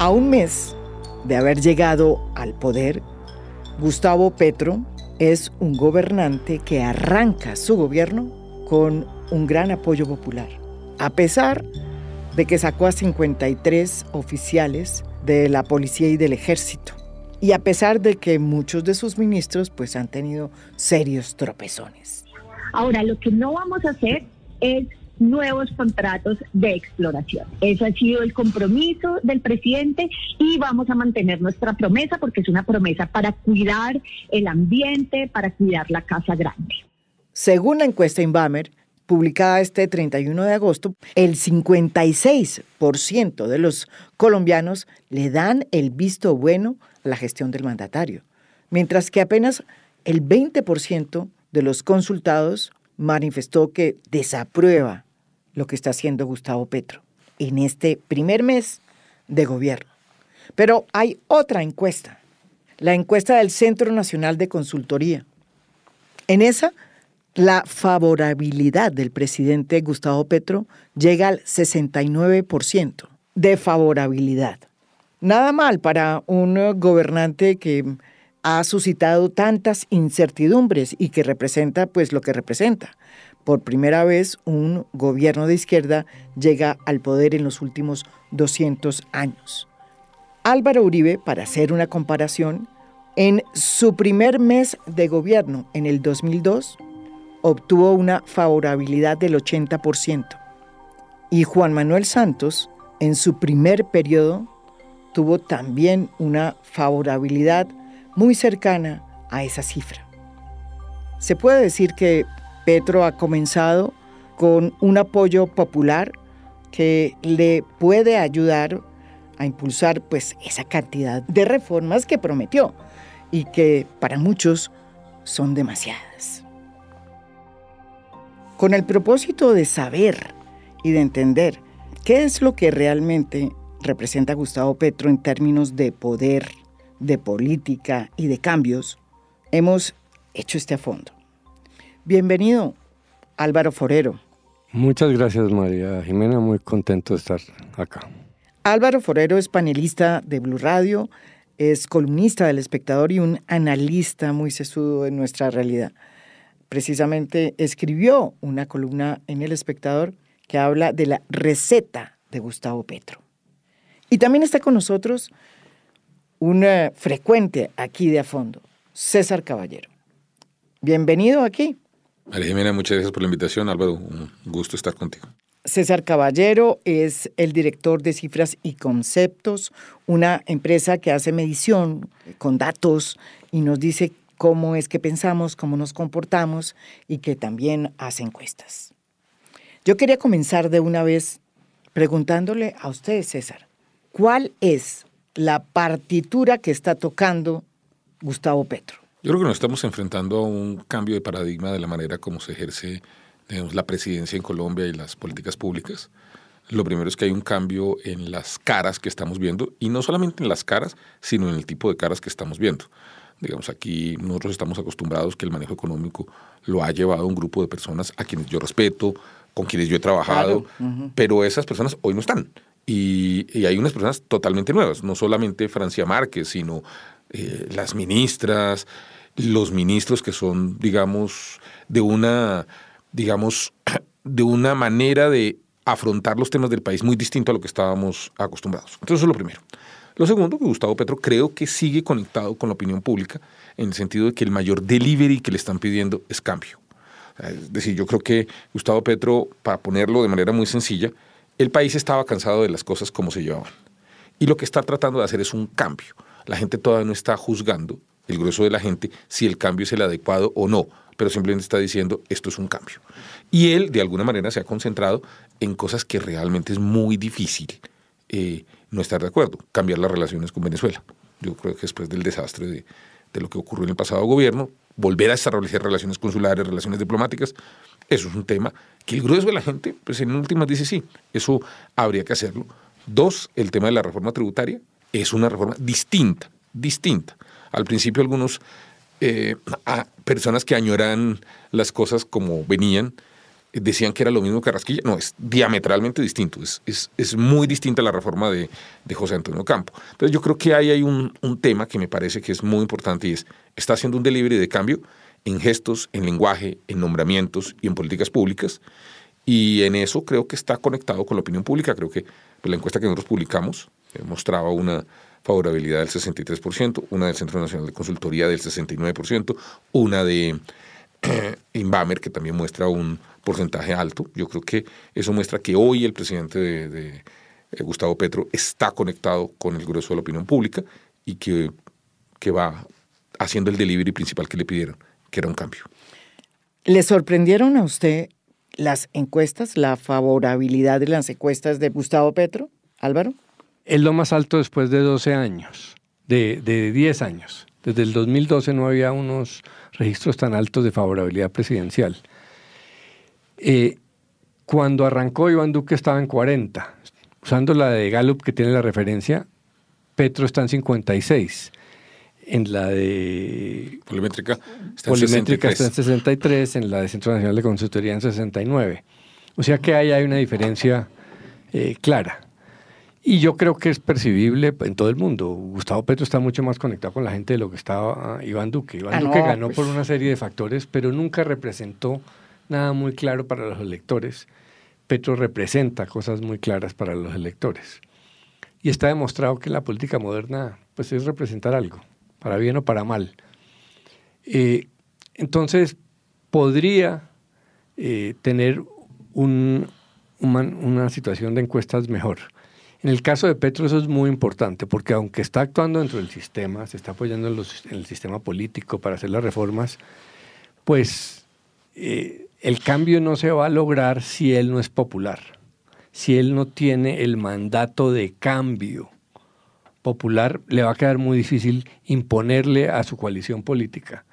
A un mes de haber llegado al poder, Gustavo Petro es un gobernante que arranca su gobierno con un gran apoyo popular, a pesar de que sacó a 53 oficiales de la policía y del ejército, y a pesar de que muchos de sus ministros pues han tenido serios tropezones. Ahora, lo que no vamos a hacer es nuevos contratos de exploración. Eso ha sido el compromiso del presidente y vamos a mantener nuestra promesa porque es una promesa para cuidar el ambiente, para cuidar la casa grande. Según la encuesta Inbamer, publicada este 31 de agosto, el 56% de los colombianos le dan el visto bueno a la gestión del mandatario, mientras que apenas el 20% de los consultados manifestó que desaprueba lo que está haciendo Gustavo Petro en este primer mes de gobierno. Pero hay otra encuesta, la encuesta del Centro Nacional de Consultoría. En esa, la favorabilidad del presidente Gustavo Petro llega al 69% de favorabilidad. Nada mal para un gobernante que ha suscitado tantas incertidumbres y que representa pues lo que representa, por primera vez un gobierno de izquierda llega al poder en los últimos 200 años. Álvaro Uribe, para hacer una comparación, en su primer mes de gobierno, en el 2002, obtuvo una favorabilidad del 80%. Y Juan Manuel Santos, en su primer periodo, tuvo también una favorabilidad muy cercana a esa cifra. Se puede decir que Petro ha comenzado con un apoyo popular que le puede ayudar a impulsar pues esa cantidad de reformas que prometió y que para muchos son demasiadas. Con el propósito de saber y de entender qué es lo que realmente representa Gustavo Petro en términos de poder, de política y de cambios, hemos hecho este a fondo. Bienvenido, Álvaro Forero. Muchas gracias, María Jimena. Muy contento de estar acá. Álvaro Forero es panelista de Blue Radio, es columnista del Espectador y un analista muy sesudo de nuestra realidad. Precisamente escribió una columna en El Espectador que habla de la receta de Gustavo Petro. Y también está con nosotros un eh, frecuente aquí de a fondo, César Caballero. Bienvenido aquí. María Jimena, muchas gracias por la invitación. Álvaro, un gusto estar contigo. César Caballero es el director de Cifras y Conceptos, una empresa que hace medición con datos y nos dice cómo es que pensamos, cómo nos comportamos y que también hace encuestas. Yo quería comenzar de una vez preguntándole a usted, César, ¿cuál es la partitura que está tocando Gustavo Petro? Yo creo que nos estamos enfrentando a un cambio de paradigma de la manera como se ejerce la presidencia en Colombia y las políticas públicas. Lo primero es que hay un cambio en las caras que estamos viendo, y no solamente en las caras, sino en el tipo de caras que estamos viendo. Digamos, aquí nosotros estamos acostumbrados que el manejo económico lo ha llevado un grupo de personas a quienes yo respeto, con quienes yo he trabajado, pero esas personas hoy no están. Y, y, hay unas personas totalmente nuevas, no solamente Francia Márquez, sino eh, las ministras, los ministros que son, digamos, de una, digamos, de una manera de afrontar los temas del país muy distinto a lo que estábamos acostumbrados. Entonces, eso es lo primero. Lo segundo, que Gustavo Petro creo que sigue conectado con la opinión pública en el sentido de que el mayor delivery que le están pidiendo es cambio. Es decir, yo creo que Gustavo Petro, para ponerlo de manera muy sencilla, el país estaba cansado de las cosas como se llevaban. Y lo que está tratando de hacer es un cambio la gente todavía no está juzgando, el grueso de la gente, si el cambio es el adecuado o no, pero simplemente está diciendo esto es un cambio. Y él, de alguna manera, se ha concentrado en cosas que realmente es muy difícil eh, no estar de acuerdo, cambiar las relaciones con Venezuela. Yo creo que después del desastre de, lo que ocurrió en el pasado gobierno, volver a establecer relaciones consulares, relaciones diplomáticas, eso es un tema que el grueso de la gente, pues en últimas dice sí, eso habría que hacerlo. Dos, el tema de la reforma tributaria, es una reforma distinta, distinta. Al principio algunos eh, personas que añoran las cosas como venían, decían que era lo mismo que. No, es diametralmente distinto. Es, es, es muy distinta la reforma de, de, José Antonio Campo. Entonces yo creo que ahí hay un, un, tema que me parece que es muy importante y es, está haciendo un delivery de cambio en gestos, en lenguaje, en nombramientos y en políticas públicas. Y en eso creo que está conectado con la opinión pública. Creo que pues, la encuesta que nosotros publicamos mostraba una favorabilidad del 63%, una del Centro Nacional de Consultoría del 69%, una de eh, Inbamer que también muestra un porcentaje alto. Yo creo que eso muestra que hoy el presidente de, eh, Gustavo Petro está conectado con el grueso de la opinión pública y que, que va haciendo el delivery principal que le pidieron, que era un cambio. ¿Le sorprendieron a usted las encuestas, la favorabilidad de las encuestas de Gustavo Petro, Álvaro? Es lo más alto después de 12 años, de, de 10 años. Desde el 2012 no había unos registros tan altos de favorabilidad presidencial. Eh, cuando arrancó Iván Duque estaba en 40. Usando la de Gallup que tiene la referencia, Petro está en 56. En la de Polimétrica está en, Polimétrica Está en 63, en la de Centro Nacional de Consultoría en 69. O sea que ahí hay una diferencia eh, clara. Y yo creo que es percibible en todo el mundo. Gustavo Petro está mucho más conectado con la gente de lo que estaba Iván Duque. Iván ah, Duque ganó pues. por una serie de factores, pero nunca representó nada muy claro para los electores. Petro representa cosas muy claras para los electores. Y está demostrado que la política moderna pues, es representar algo, para bien o para mal. Eh, entonces, podría eh, tener una, una situación de encuestas mejor. En el caso de Petro eso es muy importante, porque aunque está actuando dentro del sistema, se está apoyando en, el sistema político para hacer las reformas, pues eh, el cambio no se va a lograr si él no es popular, si él no tiene el mandato de cambio popular, le va a quedar muy difícil imponerle a su coalición política,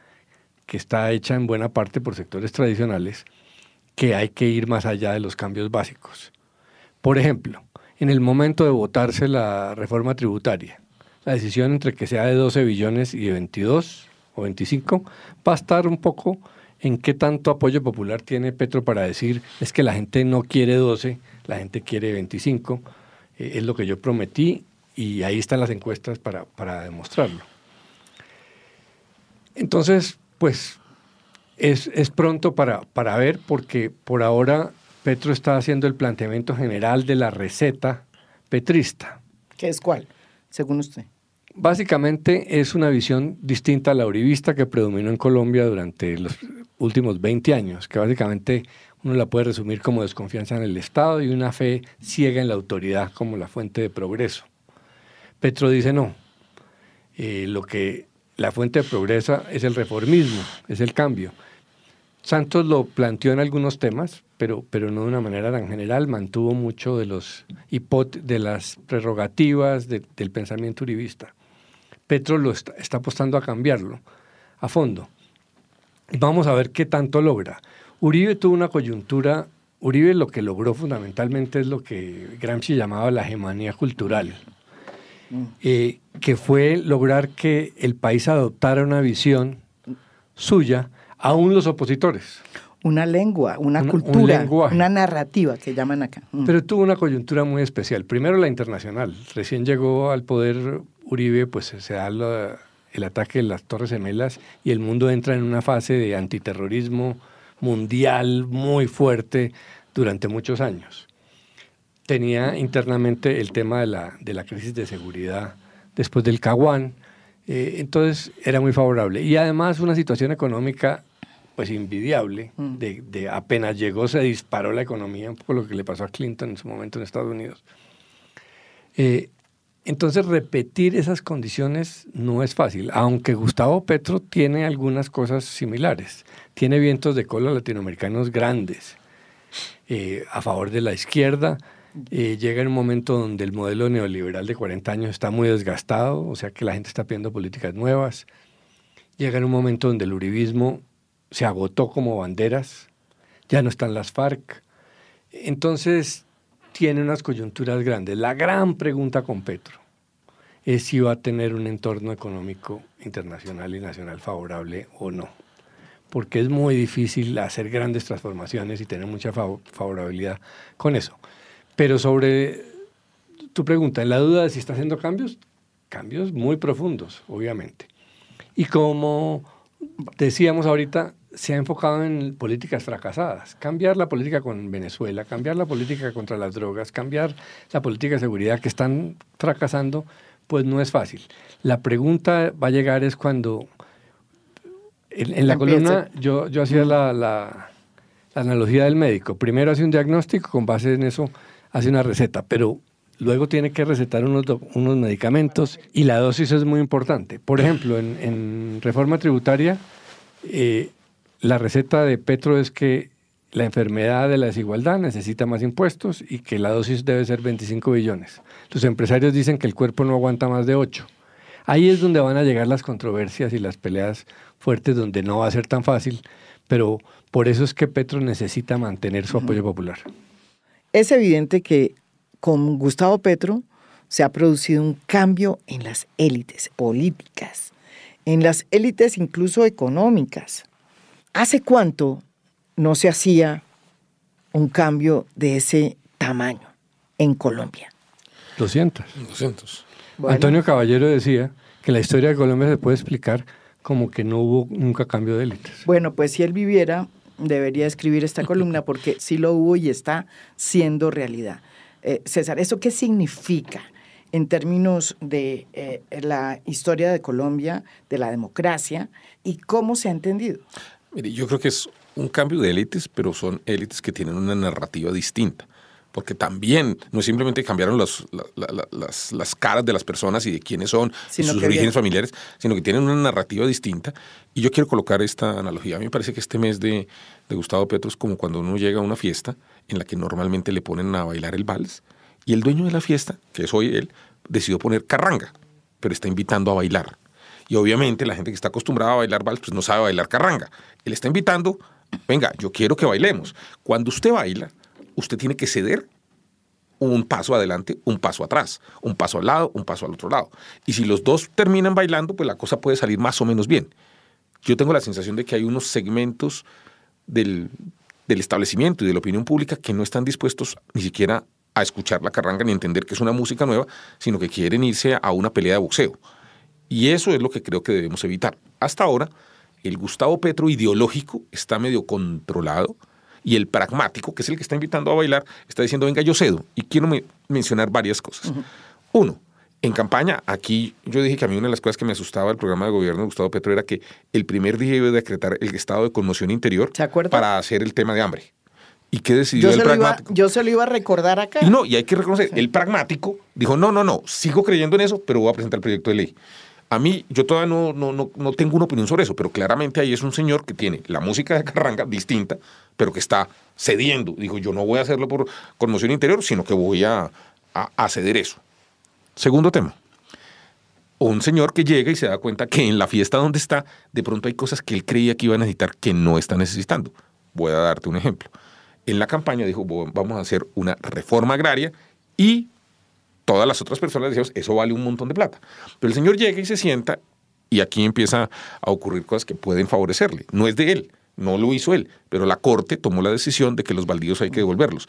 que está hecha en buena parte por sectores tradicionales, que hay que ir más allá de los cambios básicos. Por ejemplo, en el momento de votarse la reforma tributaria. La decisión entre que sea de 12 billones y de 22 o 25 va a estar un poco en qué tanto apoyo popular tiene Petro para decir es que la gente no quiere 12, la gente quiere 25, eh, es lo que yo prometí y ahí están las encuestas para, para demostrarlo. Entonces, pues es, es pronto para, para ver porque por ahora Petro está haciendo el planteamiento general de la receta petrista. ¿Qué es cuál, según usted? Básicamente es una visión distinta a la uribista que predominó en Colombia durante los últimos 20 años, que básicamente uno la puede resumir como desconfianza en el Estado y una fe ciega en la autoridad como la fuente de progreso. Petro dice no, eh, lo que la fuente de progreso es el reformismo, es el cambio. Santos lo planteó en algunos temas, pero, pero no de una manera tan general, mantuvo mucho de, los de las prerrogativas del pensamiento uribista. Petro lo está, apostando a cambiarlo a fondo. Vamos a ver qué tanto logra. Uribe tuvo una coyuntura, Uribe lo que logró fundamentalmente es lo que Gramsci llamaba la hegemonía cultural, mm. eh, que fue lograr que el país adoptara una visión suya aún los opositores. Una lengua, una, cultura, una narrativa que llaman acá. Mm. Pero tuvo una coyuntura muy especial. Primero la internacional. Recién llegó al poder Uribe, pues se da el ataque de las Torres Gemelas y el mundo entra en una fase de antiterrorismo mundial muy fuerte durante muchos años. Tenía internamente el tema de la, de la crisis de seguridad después del Caguán, eh, entonces era muy favorable. Y además una situación económica pues invidiable, mm. de, apenas llegó se disparó la economía, un poco lo que le pasó a Clinton en su momento en Estados Unidos. Eh, entonces repetir esas condiciones no es fácil, aunque Gustavo Petro tiene algunas cosas similares. Tiene vientos de cola latinoamericanos grandes eh, a favor de la izquierda. Eh, llega en un momento donde el modelo neoliberal de 40 años está muy desgastado, o sea que la gente está pidiendo políticas nuevas. Llega en un momento donde el uribismo se agotó como banderas, ya no están las FARC. Entonces, tiene unas coyunturas grandes. La gran pregunta con Petro es si va a tener un entorno económico internacional y nacional favorable o no. porque es muy difícil hacer grandes transformaciones y tener mucha favorabilidad con eso. Pero sobre tu pregunta, en la duda de si está haciendo cambios, cambios muy profundos, obviamente. Y como decíamos ahorita, se ha enfocado en políticas fracasadas. Cambiar la política con Venezuela, cambiar la política contra las drogas, cambiar la política de seguridad que están fracasando, pues no es fácil. La pregunta va a llegar es cuando, en, la columna yo, yo hacía la, la, analogía del médico. Primero hace un diagnóstico, con base en eso hace una receta, pero luego tiene que recetar unos, unos medicamentos y la dosis es muy importante. Por ejemplo, en, en reforma tributaria, eh, la receta de Petro es que la enfermedad de la desigualdad necesita más impuestos y que la dosis debe ser 25 billones. Los empresarios dicen que el cuerpo no aguanta más de 8. Ahí es donde van a llegar las controversias y las peleas fuertes, donde no va a ser tan fácil, pero por eso es que Petro necesita mantener su apoyo popular. Es evidente que con Gustavo Petro se ha producido un cambio en las élites políticas, en las élites incluso económicas. ¿Hace cuánto no se hacía un cambio de ese tamaño en Colombia? 200. 200. Antonio Caballero decía que la historia de Colombia se puede explicar como que no hubo nunca cambio de élites. Bueno, pues si él viviera, debería escribir esta columna porque sí lo hubo y está siendo realidad. Eh, César, ¿eso qué significa en términos de eh, la historia de Colombia, de la democracia y cómo se ha entendido? Mire, yo creo que es un cambio de élites, pero son élites que tienen una narrativa distinta. Porque también no es simplemente cambiaron las, las, caras de las personas y de quiénes son, y sus orígenes familiares, sino que tienen una narrativa distinta. Y yo quiero colocar esta analogía. A mí me parece que este mes de, de Gustavo Petro es como cuando uno llega a una fiesta en la que normalmente le ponen a bailar el vals y el dueño de la fiesta, que es hoy él, decidió poner carranga, pero está invitando a bailar. Y obviamente la gente que está acostumbrada a bailar vals, pues no sabe bailar carranga. Él está invitando, venga, yo quiero que bailemos. Cuando usted baila, usted tiene que ceder un paso adelante, un paso atrás, un paso al lado, un paso al otro lado. Y si los dos terminan bailando, pues la cosa puede salir más o menos bien. Yo tengo la sensación de que hay unos segmentos del, del establecimiento y de la opinión pública que no están dispuestos ni siquiera a escuchar la carranga ni entender que es una música nueva, sino que quieren irse a una pelea de boxeo. Y eso es lo que creo que debemos evitar. Hasta ahora, el Gustavo Petro ideológico está medio controlado y el pragmático, que es el que está invitando a bailar, está diciendo, venga, yo cedo. Y quiero mencionar varias cosas. Uno, en campaña, aquí yo dije que a mí una de las cosas que me asustaba del programa de gobierno de Gustavo Petro era que el primer día iba a decretar el estado de conmoción interior para hacer el tema de hambre. ¿Y qué decidió el pragmático? yo se lo iba a recordar acá. Y no, y hay que reconocer, el pragmático dijo, no, no, no, sigo creyendo en eso, pero voy a presentar el proyecto de ley. A mí, yo todavía no, no, no, tengo una opinión sobre eso, pero claramente ahí es un señor que tiene la música de Carranga distinta, pero que está cediendo. Dijo, yo no voy a hacerlo por conmoción interior, sino que voy a, a, ceder eso. Segundo tema. Un señor que llega y se da cuenta que en la fiesta donde está, de pronto hay cosas que él creía que iba a necesitar que no está necesitando. Voy a darte un ejemplo. En la campaña dijo, vamos a hacer una reforma agraria y todas las otras personas decíamos, eso vale un montón de plata. Pero el señor llega y se sienta y aquí empieza a ocurrir cosas que pueden favorecerle. No es de él, no lo hizo él, pero la Corte tomó la decisión de que los baldíos hay que devolverlos.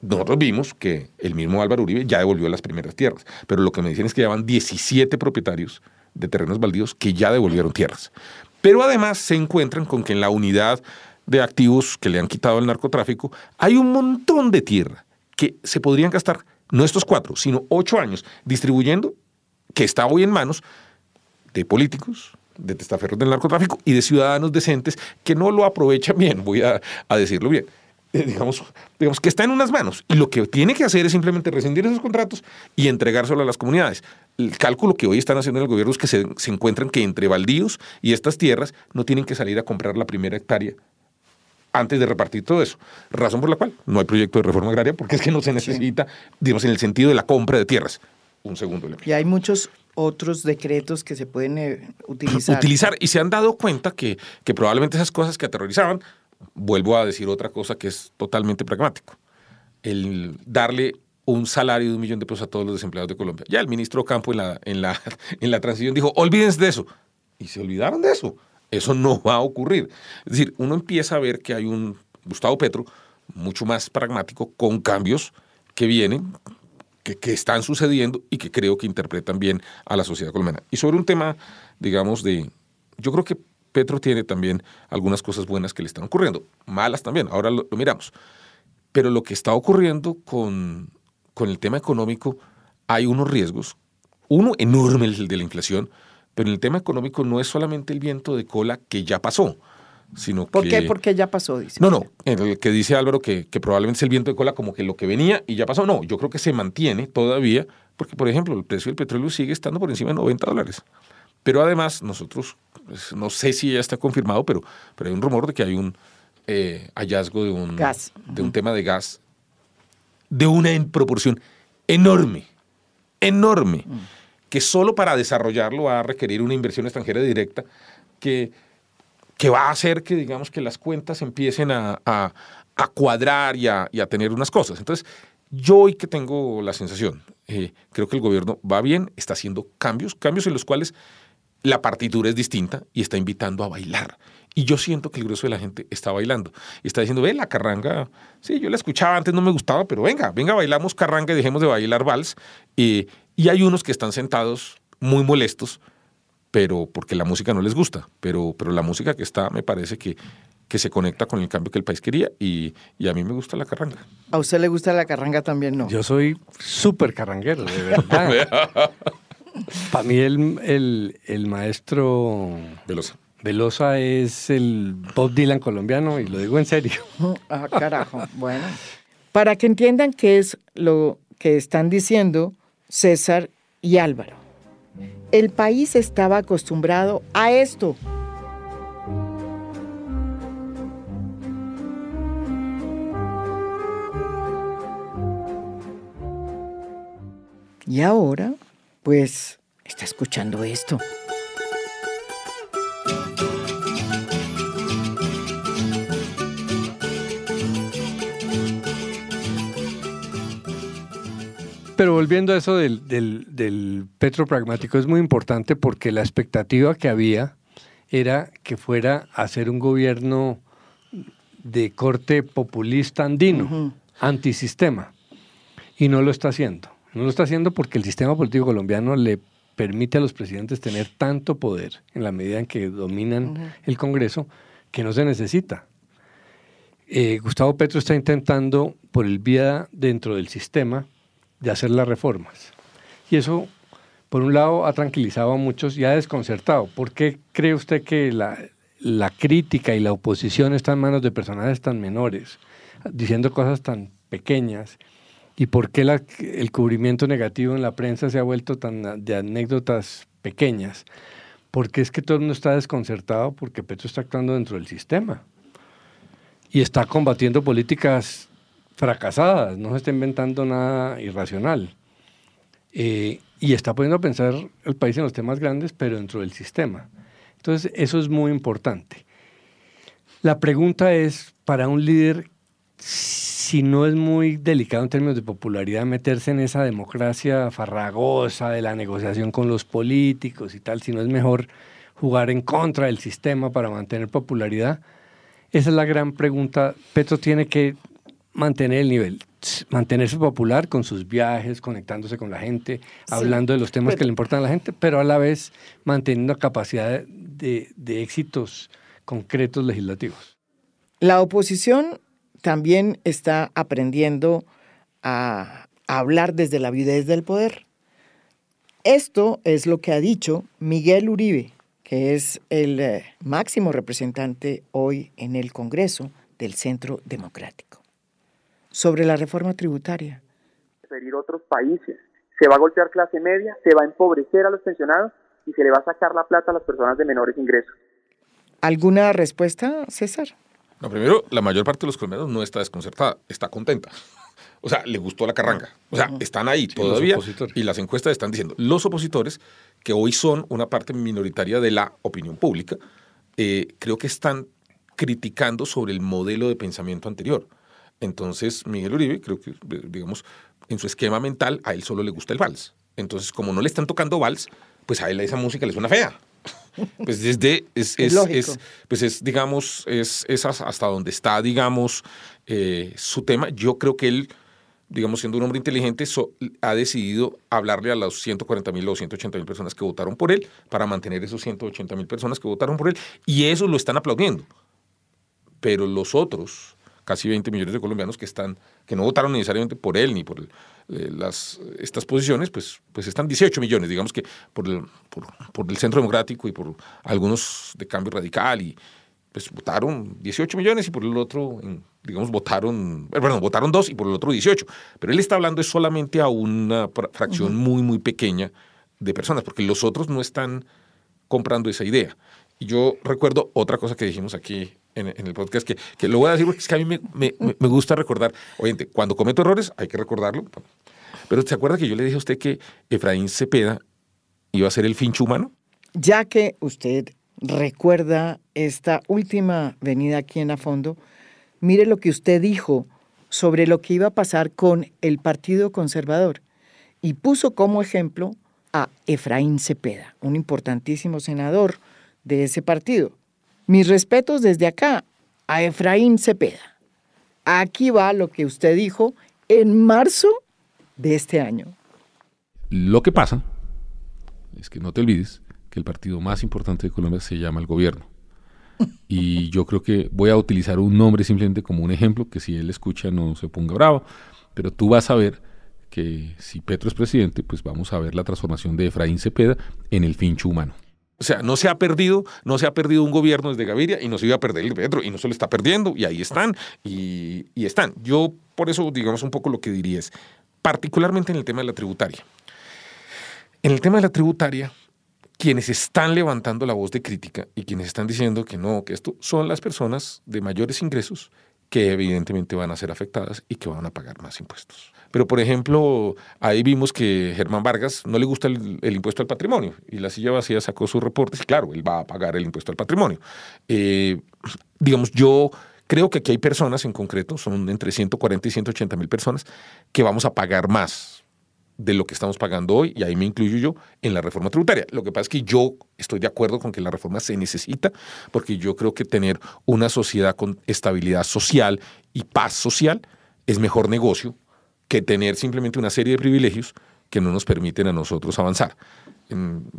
Nosotros vimos que el mismo Álvaro Uribe ya devolvió las primeras tierras, pero lo que me dicen es que ya van 17 propietarios de terrenos baldíos que ya devolvieron tierras. Pero además se encuentran con que en la unidad de activos que le han quitado al narcotráfico hay un montón de tierra que se podrían gastar no estos cuatro, sino ocho años distribuyendo, que está hoy en manos de políticos, de testaferros del narcotráfico y de ciudadanos decentes que no lo aprovechan bien, voy a, decirlo bien. Eh, digamos, digamos que está en unas manos y lo que tiene que hacer es simplemente rescindir esos contratos y entregárselo a las comunidades. El cálculo que hoy están haciendo en el gobierno es que se, se encuentran que entre baldíos y estas tierras no tienen que salir a comprar la primera hectárea antes de repartir todo eso. Razón por la cual no hay proyecto de reforma agraria porque es que no se necesita, digamos, en el sentido de la compra de tierras. Un segundo elemento. Y hay muchos otros decretos que se pueden eh, utilizar. Utilizar y se han dado cuenta que, que probablemente esas cosas que aterrorizaban, vuelvo a decir otra cosa que es totalmente pragmático, el darle un salario de un millón de pesos a todos los desempleados de Colombia. Ya el ministro Campo en la, en la, en la transición dijo, olvídense de eso. Y se olvidaron de eso Eso no va a ocurrir. Es decir, uno empieza a ver que hay un Gustavo Petro mucho más pragmático con cambios que vienen, que, están sucediendo y que creo que interpretan bien a la sociedad colombiana. Y sobre un tema, digamos, de... Yo creo que Petro tiene también algunas cosas buenas que le están ocurriendo, malas también, ahora lo, lo miramos. Pero lo que está ocurriendo con, con el tema económico, hay unos riesgos. Uno enorme, el de la inflación, pero en el tema económico no es solamente el viento de cola que ya pasó, sino ¿Por que... qué? Porque ya pasó, dice. No, no, el que dice Álvaro que, que probablemente es el viento de cola como que lo que venía y ya pasó. No, yo creo que se mantiene todavía, porque por ejemplo el precio del petróleo sigue estando por encima de 90 dólares. Pero además nosotros, pues, no sé si ya está confirmado, pero, pero hay un rumor de que hay un eh, hallazgo de un, gas. de un tema de gas de una en proporción enorme, enorme, mm. Que solo para desarrollarlo va a requerir una inversión extranjera directa que, que va a hacer que, digamos, que las cuentas empiecen a, a, cuadrar y a, a, tener unas cosas. Entonces, yo hoy que tengo la sensación, eh, creo que el gobierno va bien, está haciendo cambios, cambios en los cuales la partitura es distinta y está invitando a bailar. Y yo siento que el grueso de la gente está bailando. Y está diciendo, ve, la carranga, sí, yo la escuchaba, antes no me gustaba, pero venga, venga, bailamos carranga y dejemos de bailar vals. y hay unos que están sentados muy molestos, pero porque la música no les gusta. Pero, pero la música que está me parece que, que se conecta con el cambio que el país quería y, y, a mí me gusta la carranga. ¿A usted le gusta la carranga también, no? Yo soy súper carranguero, de verdad. Para mí el, el, el maestro... Velosa. Velosa es el Bob Dylan colombiano y lo digo en serio. Ah, carajo. Bueno. Para que entiendan qué es lo que están diciendo César y Álvaro. El país estaba acostumbrado a esto. Y ahora, pues, está escuchando esto. Pero volviendo a eso del, del, del petropragmático, es muy importante porque la expectativa que había era que fuera a ser un gobierno de corte populista andino, uh -huh. antisistema, y no lo está haciendo. No lo está haciendo porque el sistema político colombiano le permite a los presidentes tener tanto poder en la medida en que dominan uh -huh. el Congreso que no se necesita. Eh, Gustavo Petro está intentando, por el vía dentro del sistema, de hacer las reformas. Y eso, por un lado, ha tranquilizado a muchos y ha desconcertado. ¿Por qué cree usted que la, la crítica y la oposición están en manos de personajes tan menores, diciendo cosas tan pequeñas? ¿Y por qué la, el cubrimiento negativo en la prensa se ha vuelto tan de anécdotas pequeñas? Porque es que todo el mundo está desconcertado porque Petro está actuando dentro del sistema y está combatiendo políticas fracasadas, no se está inventando nada irracional. Eh, y está poniendo a pensar el país en los temas grandes, pero dentro del sistema. Entonces, eso es muy importante. La pregunta es, para un líder, si no es muy delicado en términos de popularidad meterse en esa democracia farragosa de la negociación con los políticos y tal, si no es mejor jugar en contra del sistema para mantener popularidad, esa es la gran pregunta. Petro tiene que mantener el nivel, mantenerse popular con sus viajes, conectándose con la gente, sí, hablando de los temas pero, que le importan a la gente, pero a la vez manteniendo capacidad de, de éxitos concretos legislativos. La oposición también está aprendiendo a, a hablar desde la avidez del poder. Esto es lo que ha dicho Miguel Uribe, que es el eh, máximo representante hoy en el Congreso del Centro Democrático sobre la reforma tributaria. Preferir otros países. Se va a golpear clase media, se va a empobrecer a los pensionados y se le va a sacar la plata a las personas de menores ingresos. ¿Alguna respuesta, César? No, primero, la mayor parte de los colombianos no está desconcertada, está contenta. O sea, le gustó la carranga. O sea, están ahí sí, todavía y las encuestas están diciendo, los opositores, que hoy son una parte minoritaria de la opinión pública, eh, creo que están criticando sobre el modelo de pensamiento anterior. Entonces, Miguel Uribe, creo que, digamos, en su esquema mental, a él solo le gusta el vals. Entonces, como no le están tocando vals, pues a él esa música le suena fea. Pues desde, es, es, pues es digamos, es, hasta donde está, digamos, eh, su tema. Yo creo que él, digamos, siendo un hombre inteligente, ha decidido hablarle a los 140 mil o 180 mil personas que votaron por él para mantener esos 180 mil personas que votaron por él. Y eso lo están aplaudiendo. Pero los otros, casi 20 millones de colombianos que están que no votaron necesariamente por él ni por eh, las, estas posiciones, pues, pues están 18 millones, digamos que por el, por, el Centro Democrático y por algunos de Cambio Radical, y pues votaron 18 millones y por el otro, digamos, votaron, eh, perdón, votaron dos y por el otro 18. Pero él está hablando solamente a una fracción muy, muy pequeña de personas, porque los otros no están comprando esa idea. Y yo recuerdo otra cosa que dijimos aquí en, el podcast, que, que, lo voy a decir porque es que a mí me, me, me gusta recordar, oye, cuando cometo errores hay que recordarlo, pero ¿se acuerda que yo le dije a usted que Efraín Cepeda iba a ser el fincho humano? Ya que usted recuerda esta última venida aquí en a fondo, mire lo que usted dijo sobre lo que iba a pasar con el Partido Conservador y puso como ejemplo a Efraín Cepeda, un importantísimo senador de ese partido. Mis respetos desde acá a Efraín Cepeda. Aquí va lo que usted dijo en marzo de este año. Lo que pasa es que no te olvides que el partido más importante de Colombia se llama el gobierno. Y yo creo que voy a utilizar un nombre simplemente como un ejemplo, que si él escucha no se ponga bravo, pero tú vas a ver que si Petro es presidente, pues vamos a ver la transformación de Efraín Cepeda en el fincho humano. O sea, no se ha perdido, no se ha perdido un gobierno desde Gaviria y no se iba a perder el Petro y no se lo está perdiendo y ahí están y, están. Yo por eso, digamos, un poco lo que diría es, particularmente en el tema de la tributaria. En el tema de la tributaria, quienes están levantando la voz de crítica y quienes están diciendo que no, que esto son las personas de mayores ingresos que evidentemente van a ser afectadas y que van a pagar más impuestos. Pero, por ejemplo, ahí vimos que Germán Vargas no le gusta el, impuesto al patrimonio y la silla vacía sacó sus reportes y claro, él va a pagar el impuesto al patrimonio. Eh, digamos, yo creo que aquí hay personas en concreto, son entre 140 y 180 mil personas, que vamos a pagar más de lo que estamos pagando hoy, y ahí me incluyo yo, en la reforma tributaria. Lo que pasa es que yo estoy de acuerdo con que la reforma se necesita, porque yo creo que tener una sociedad con estabilidad social y paz social es mejor negocio que tener simplemente una serie de privilegios que no nos permiten a nosotros avanzar.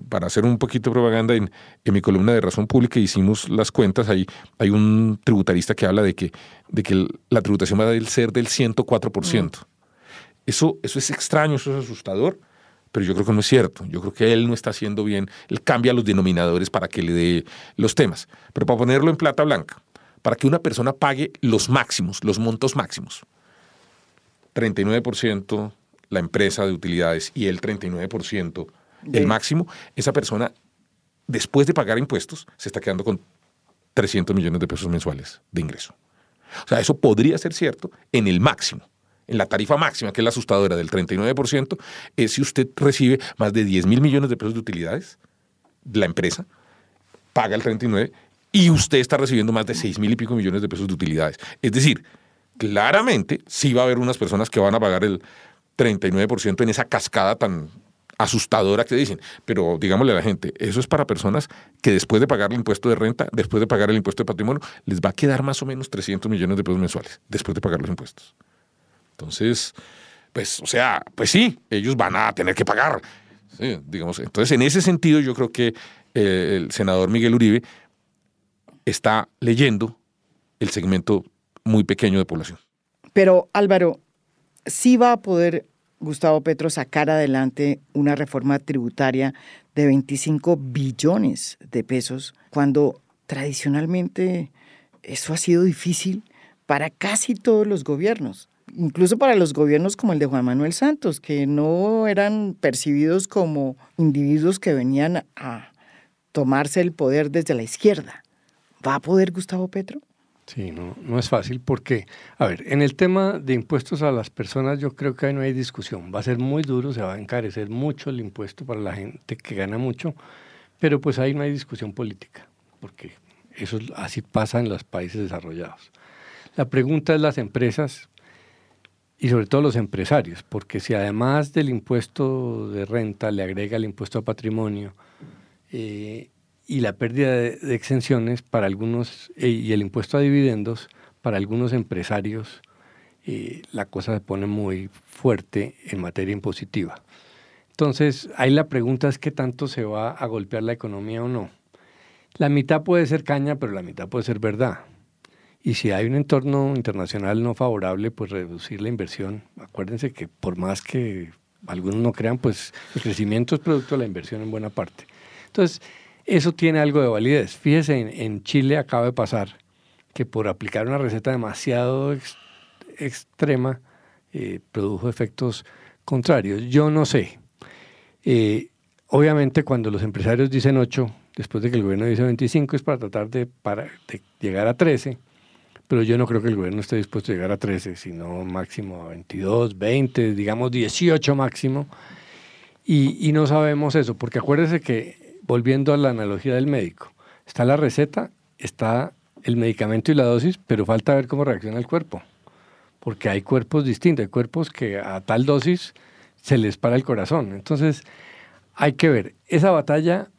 para hacer un poquito de propaganda, en, mi columna de Razón Pública hicimos las cuentas, hay, hay un tributarista que habla de que, de que la tributación va a ser del 104%. Mm. Eso, eso es extraño, eso es asustador, pero yo creo que no es cierto. Yo creo que él no está haciendo bien, él cambia los denominadores para que le dé los temas. Pero para ponerlo en plata blanca, para que una persona pague los máximos, los montos máximos, 39% la empresa de utilidades y el 39% el máximo, esa persona, después de pagar impuestos, se está quedando con 300 millones de pesos mensuales de ingreso. O sea, eso podría ser cierto en el máximo. En la tarifa máxima, que es la asustadora del 39%, es si usted recibe más de 10 mil millones de pesos de utilidades, la empresa paga el 39 y usted está recibiendo más de 6 mil y pico millones de pesos de utilidades. Es decir, claramente sí va a haber unas personas que van a pagar el 39% en esa cascada tan asustadora que dicen, pero digámosle a la gente, eso es para personas que después de pagar el impuesto de renta, después de pagar el impuesto de patrimonio, les va a quedar más o menos 300 millones de pesos mensuales, después de pagar los impuestos. Entonces, pues, o sea, pues sí, ellos van a tener que pagar. digamos, entonces, en ese sentido, yo creo que eh, el senador Miguel Uribe está leyendo el segmento muy pequeño de población. Pero Álvaro, sí va a poder Gustavo Petro sacar adelante una reforma tributaria de 25 billones de pesos cuando tradicionalmente eso ha sido difícil para casi todos los gobiernos, incluso para los gobiernos como el de Juan Manuel Santos, que no eran percibidos como individuos que venían a tomarse el poder desde la izquierda. ¿Va a poder Gustavo Petro? Sí, no, no es fácil porque, a ver, en el tema de impuestos a las personas yo creo que ahí no hay discusión. Va a ser muy duro, se va a encarecer mucho el impuesto para la gente que gana mucho, pero pues ahí no hay discusión política, porque eso así pasa en los países desarrollados. La pregunta es las empresas y sobre todo los empresarios, porque si además del impuesto de renta le agrega el impuesto a patrimonio, eh, y la pérdida de, exenciones para algunos eh, y el impuesto a dividendos para algunos empresarios, eh, la cosa se pone muy fuerte en materia impositiva. Entonces, ahí la pregunta es qué tanto se va a golpear la economía o no. La mitad puede ser caña, pero la mitad puede ser verdad. Y si hay un entorno internacional no favorable, pues reducir la inversión. Acuérdense que por más que algunos no crean, pues el crecimiento es producto de la inversión en buena parte. Entonces, eso tiene algo de validez. Fíjese, en, Chile acaba de pasar que por aplicar una receta demasiado extrema, eh, produjo efectos contrarios. Yo no sé. Eh, obviamente cuando los empresarios dicen 8, después de que el gobierno dice 25, es para tratar de llegar a 13 pero yo no creo que el gobierno esté dispuesto a llegar a 13, sino máximo a 22, 20, digamos 18 máximo. Y, no sabemos eso, porque acuérdese que, volviendo a la analogía del médico, está la receta, está el medicamento y la dosis, pero falta ver cómo reacciona el cuerpo, porque hay cuerpos distintos, hay cuerpos que a tal dosis se les para el corazón. Entonces, hay que ver, esa batalla,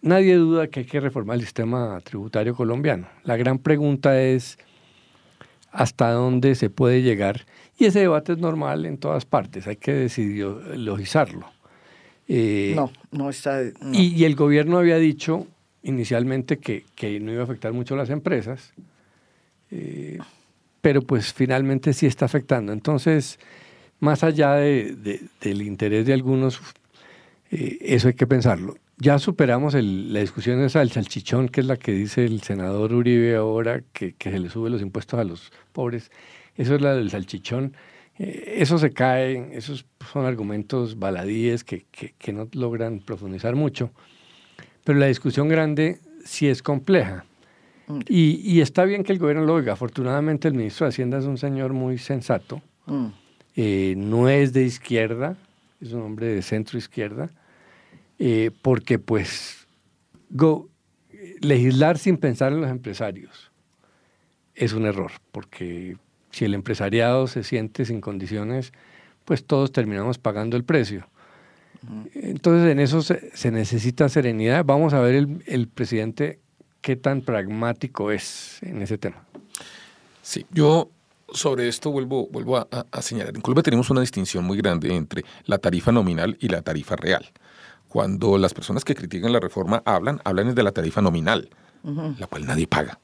nadie duda que hay que reformar el sistema tributario colombiano. La gran pregunta es hasta dónde se puede llegar. Y ese debate es normal en todas partes, hay que decidir logizarlo. Eh, no, no está. Y, el gobierno había dicho inicialmente que, no iba a afectar mucho a las empresas, eh, pero pues finalmente sí está afectando. Entonces, más allá del interés de algunos, eh, eso hay que pensarlo. Ya superamos la discusión esa del salchichón, que es la que dice el senador Uribe ahora, que, se le sube los impuestos a los pobres. Eso es la del salchichón. Eh, eso se cae, esos son argumentos baladíes que, no logran profundizar mucho. Pero la discusión grande sí es compleja. Mm. Y, está bien que el gobierno lo oiga. Afortunadamente el ministro de Hacienda es un señor muy sensato. Mm. Eh, no es de izquierda, es un hombre de centro izquierda eh, porque pues legislar sin pensar en los empresarios es un error, porque si el empresariado se siente sin condiciones, pues todos terminamos pagando el precio. Entonces en eso se, necesita serenidad. Vamos a ver el, presidente qué tan pragmático es en ese tema. Sí, yo sobre esto vuelvo, vuelvo a, a, señalar. En Colombia tenemos una distinción muy grande entre la tarifa nominal y la tarifa real. Cuando las personas que critican la reforma hablan, hablan de la tarifa nominal, la cual nadie paga.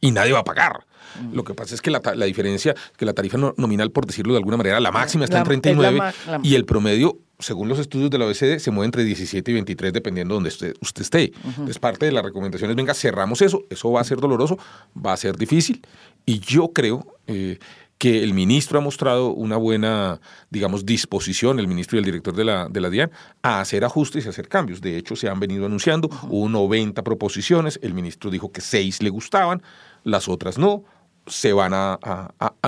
Y nadie va a pagar. Lo que pasa es que la, diferencia, que la tarifa nominal, por decirlo de alguna manera, la máxima está en 39 y el promedio, según los estudios de la OECD, se mueve entre 17 y 23 dependiendo de donde usted, usted esté. Es parte de las recomendaciones, venga, cerramos eso, eso va a ser doloroso, va a ser difícil y yo creo eh, que el ministro ha mostrado una buena, digamos, disposición, el ministro y el director de la, de la DIAN, a hacer ajustes y hacer cambios. De hecho, se han venido anunciando, hubo 90 proposiciones, el ministro dijo que seis le gustaban, las otras no, se van a,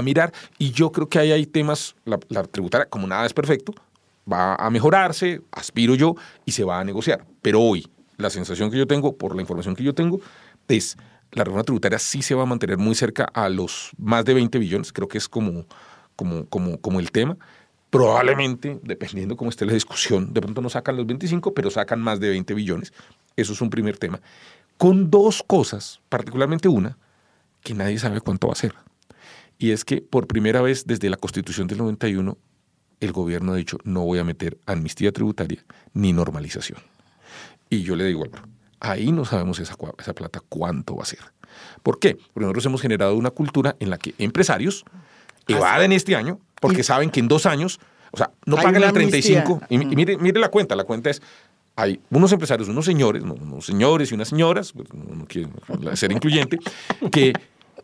mirar y yo creo que ahí hay temas, la, la tributaria, como nada es perfecto, va a mejorarse, aspiro yo, y se va a negociar. Pero hoy, la sensación que yo tengo, por la información que yo tengo, es la reforma tributaria sí se va a mantener muy cerca a los más de 20 billones, creo que es como, como, como, como el tema. Probablemente, dependiendo cómo esté la discusión, de pronto no sacan los 25, pero sacan más de 20 billones. Eso es un primer tema. Con dos cosas, particularmente una, que nadie sabe cuánto va a ser. Y es que por primera vez desde la Constitución del 91, el gobierno ha dicho, no voy a meter amnistía tributaria ni normalización. Y yo le digo, Álvaro, Ahí no sabemos esa, esa plata cuánto va a ser. ¿Por qué? Porque nosotros hemos generado una cultura en la que empresarios evaden este año porque saben que en dos años, o sea, no pagan el 35. Y, mire, mire la cuenta, la cuenta es, hay unos empresarios, unos señores, unos señores y unas señoras, pues, no, quiero ser incluyente, que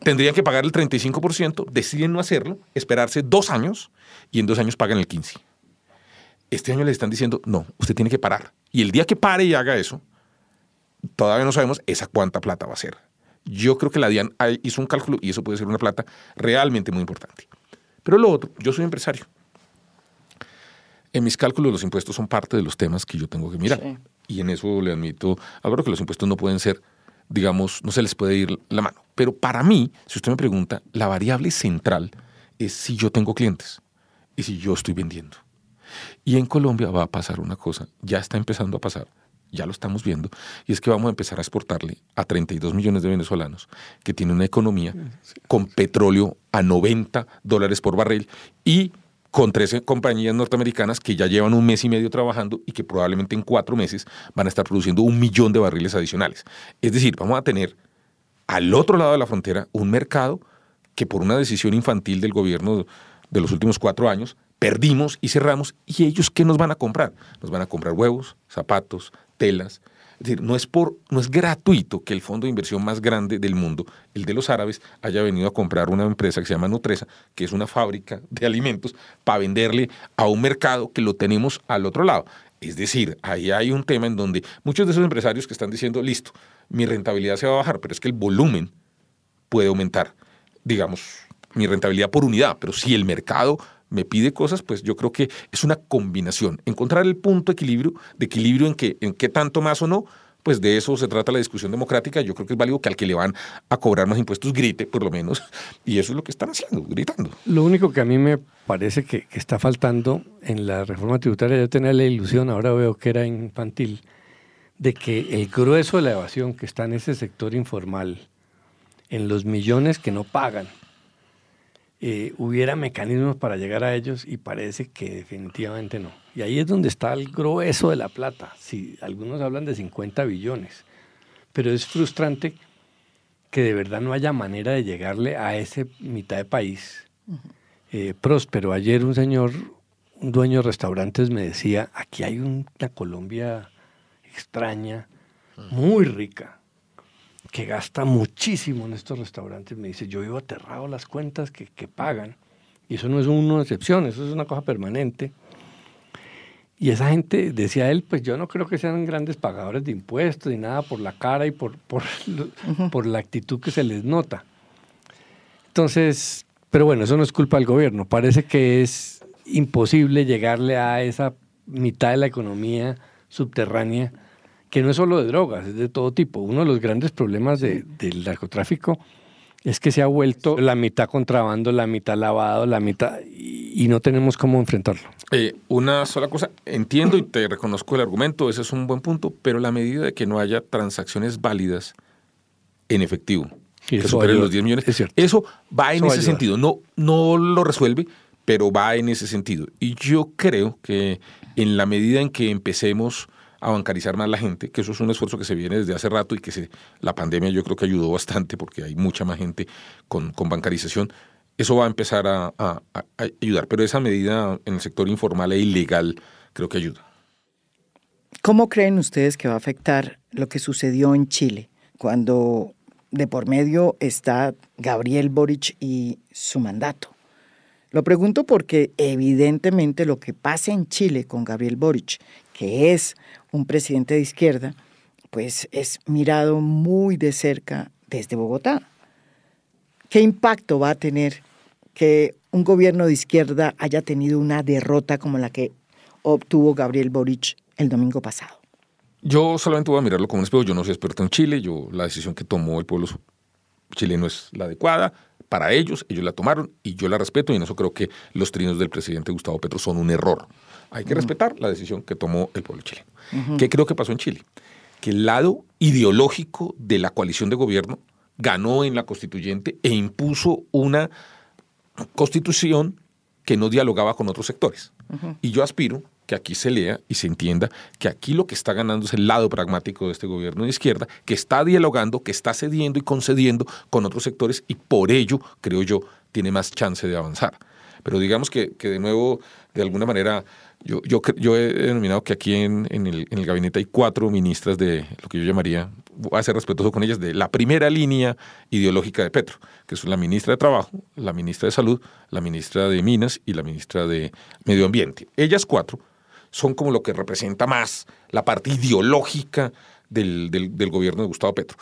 tendrían que pagar el 35%, deciden no hacerlo, esperarse dos años y en dos años pagan el 15%. Este año les están diciendo, no, usted tiene que parar. Y el día que pare y haga eso, todavía no sabemos esa cuánta plata va a ser. Yo creo que la DIAN hizo un cálculo y eso puede ser una plata realmente muy importante. Pero lo otro, yo soy empresario. En mis cálculos los impuestos son parte de los temas que yo tengo que mirar. Y en eso le admito, Álvaro, que los impuestos no pueden ser, digamos, no se les puede ir la mano. Pero para mí, si usted me pregunta, la variable central es si yo tengo clientes y si yo estoy vendiendo. Y en Colombia va a pasar una cosa, ya está empezando a pasar, ya lo estamos viendo, y es que vamos a empezar a exportarle a 32 millones de venezolanos que tienen una economía con petróleo a 90 dólares por barril y con 13 compañías norteamericanas que ya llevan un mes y medio trabajando y que probablemente en cuatro meses van a estar produciendo un millón de barriles adicionales. Es decir, vamos a tener al otro lado de la frontera un mercado que por una decisión infantil del gobierno de los últimos cuatro años perdimos y cerramos y ellos qué nos van a comprar? Nos van a comprar huevos, zapatos, telas. Es decir, no es, por, no es gratuito que el fondo de inversión más grande del mundo, el de los árabes, haya venido a comprar una empresa que se llama Nutresa, que es una fábrica de alimentos, para venderle a un mercado que lo tenemos al otro lado. Es decir, ahí hay un tema en donde muchos de esos empresarios que están diciendo, listo, mi rentabilidad se va a bajar, pero es que el volumen puede aumentar, digamos, mi rentabilidad por unidad, pero si el mercado me pide cosas, pues yo creo que es una combinación. Encontrar el punto de equilibrio, de equilibrio en que en qué tanto más o no, pues de eso se trata la discusión democrática. Yo creo que es válido que al que le van a cobrar más impuestos grite, por lo menos. Y eso es lo que están haciendo, gritando. Lo único que a mí me parece que, está faltando en la reforma tributaria, yo tenía la ilusión, ahora veo que era infantil, de que el grueso de la evasión que está en ese sector informal, en los millones que no pagan, eh, hubiera mecanismos para llegar a ellos y parece que definitivamente no. Y ahí es donde está el grueso de la plata. Si algunos hablan de 50 billones, pero es frustrante que de verdad no haya manera de llegarle a ese mitad de país eh, próspero. Ayer un señor, un dueño de restaurantes me decía, aquí hay una Colombia extraña, muy rica, que gasta muchísimo en estos restaurantes. Me dice, yo vivo aterrado las cuentas que, que pagan. Y eso no es una excepción, eso es una cosa permanente. Y esa gente, decía él, pues yo no creo que sean grandes pagadores de impuestos ni nada por la cara y por, por, por la actitud que se les nota. Entonces, pero bueno, eso no es culpa del gobierno. Parece que es imposible llegarle a esa mitad de la economía subterránea que no es solo de drogas, es de todo tipo. Uno de los grandes problemas del narcotráfico es que se ha vuelto la mitad contrabando, la mitad lavado, la mitad... y no tenemos cómo enfrentarlo. Eh, una sola cosa, entiendo y te reconozco el argumento, ese es un buen punto, pero la medida de que no haya transacciones válidas en efectivo, que superen los 10 millones, eso va en ese sentido. No, no lo resuelve, pero va en ese sentido. Y yo creo que en la medida en que empecemos a bancarizar más la gente, que eso es un esfuerzo que se viene desde hace rato y que se, la pandemia yo creo que ayudó bastante porque hay mucha más gente con, con bancarización, eso va a empezar a, a, ayudar. Pero esa medida en el sector informal e ilegal creo que ayuda. ¿Cómo creen ustedes que va a afectar lo que sucedió en Chile cuando de por medio está Gabriel Boric y su mandato? Lo pregunto porque evidentemente lo que pasa en Chile con Gabriel Boric, que es un presidente de izquierda, pues es mirado muy de cerca desde Bogotá. ¿Qué impacto va a tener que un gobierno de izquierda haya tenido una derrota como la que obtuvo Gabriel Boric el domingo pasado? Yo solamente voy a mirarlo como un espejo. Yo no soy experto en Chile. Yo la decisión que tomó el pueblo chileno es la adecuada para ellos. Ellos la tomaron y yo la respeto. Y en eso creo que los trinos del presidente Gustavo Petro son un error. Hay que respetar la decisión que tomó el pueblo chileno. ¿Qué creo que pasó en Chile? Que el lado ideológico de la coalición de gobierno ganó en la constituyente e impuso una constitución que no dialogaba con otros sectores. Y yo aspiro que aquí se lea y se entienda que aquí lo que está ganando es el lado pragmático de este gobierno de izquierda, que está dialogando, que está cediendo y concediendo con otros sectores y por ello, creo yo, tiene más chance de avanzar. Pero digamos que, que de nuevo, de alguna manera, yo, yo, yo he denominado que aquí en, en, el, en, el, gabinete hay cuatro ministras de lo que yo llamaría, voy a ser respetuoso con ellas, de la primera línea ideológica de Petro, que son la ministra de Trabajo, la ministra de Salud, la ministra de Minas y la ministra de Medio Ambiente. Ellas cuatro son como lo que representa más la parte ideológica del, del, gobierno de Gustavo Petro.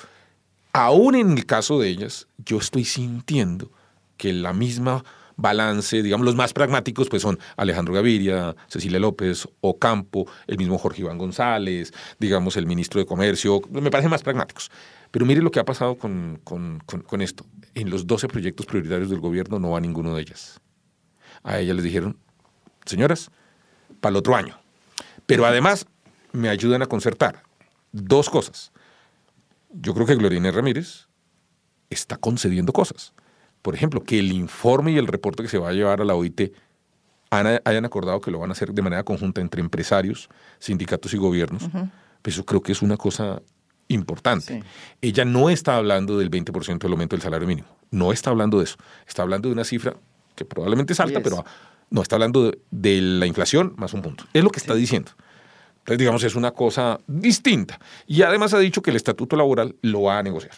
Aún en el caso de ellas, yo estoy sintiendo que la misma balance, digamos, los más pragmáticos, pues son Alejandro Gaviria, Cecilia López, Ocampo, el mismo Jorge Iván González, digamos, el ministro de Comercio, me parecen más pragmáticos. Pero mire lo que ha pasado con, con, con, esto. En los 12 proyectos prioritarios del gobierno no va ninguno de ellas. A ellas les dijeron, señoras, para el otro año. Pero además me ayudan a concertar. Dos cosas. Yo creo que Gloria Inés Ramírez está concediendo cosas. Por ejemplo, que el informe y el reporte que se va a llevar a la OIT hayan acordado que lo van a hacer de manera conjunta entre empresarios, sindicatos y gobiernos. Pues eso creo que es una cosa importante. Ella no está hablando del 20% del aumento del salario mínimo. No está hablando de eso. Está hablando de una cifra que probablemente es alta, pero no está hablando de, la inflación más un punto. Es lo que está diciendo. Entonces, digamos, es una cosa distinta. Y además ha dicho que el estatuto laboral lo va a negociar.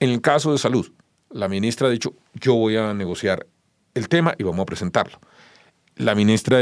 En el caso de salud, la ministra ha dicho, yo voy a negociar el tema y vamos a presentarlo. La ministra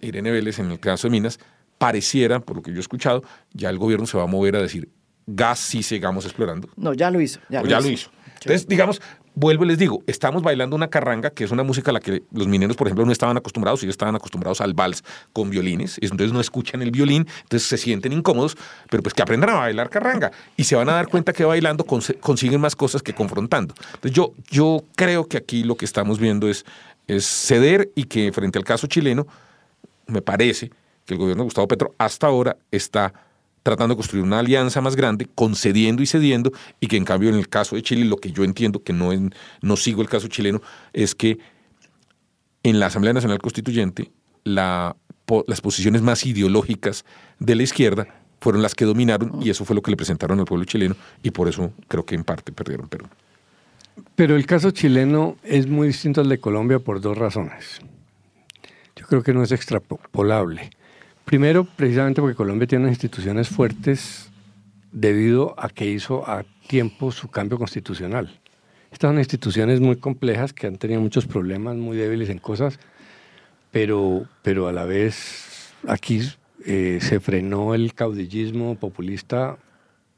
Irene Vélez, en el caso de Minas, pareciera, por lo que yo he escuchado, ya el gobierno se va a mover a decir, gas sí sigamos explorando. No, ya lo hizo. Ya, lo, hizo. Entonces, digamos, vuelvo y les digo, estamos bailando una carranga, que es una música a la que los mineros, por ejemplo, no estaban acostumbrados, ellos estaban acostumbrados al vals con violines, entonces no escuchan el violín, entonces se sienten incómodos, pero pues que aprendan a bailar carranga y se van a dar cuenta que bailando consiguen más cosas que confrontando. Entonces yo, yo creo que aquí lo que estamos viendo es, es ceder y que frente al caso chileno, me parece que el gobierno de Gustavo Petro hasta ahora está tratando de construir una alianza más grande, concediendo y cediendo, y que en cambio en el caso de Chile, lo que yo entiendo, que no, no sigo el caso chileno, es que en la Asamblea Nacional Constituyente la, las posiciones más ideológicas de la izquierda fueron las que dominaron y eso fue lo que le presentaron al pueblo chileno y por eso creo que en parte perdieron Perú. Pero el caso chileno es muy distinto al de Colombia por dos razones. Yo creo que no es extrapolable. Primero, precisamente porque Colombia tiene instituciones fuertes debido a que hizo a tiempo su cambio constitucional. Estas son instituciones muy complejas que han tenido muchos problemas, muy débiles en cosas, pero, pero a la vez aquí eh, se frenó el caudillismo populista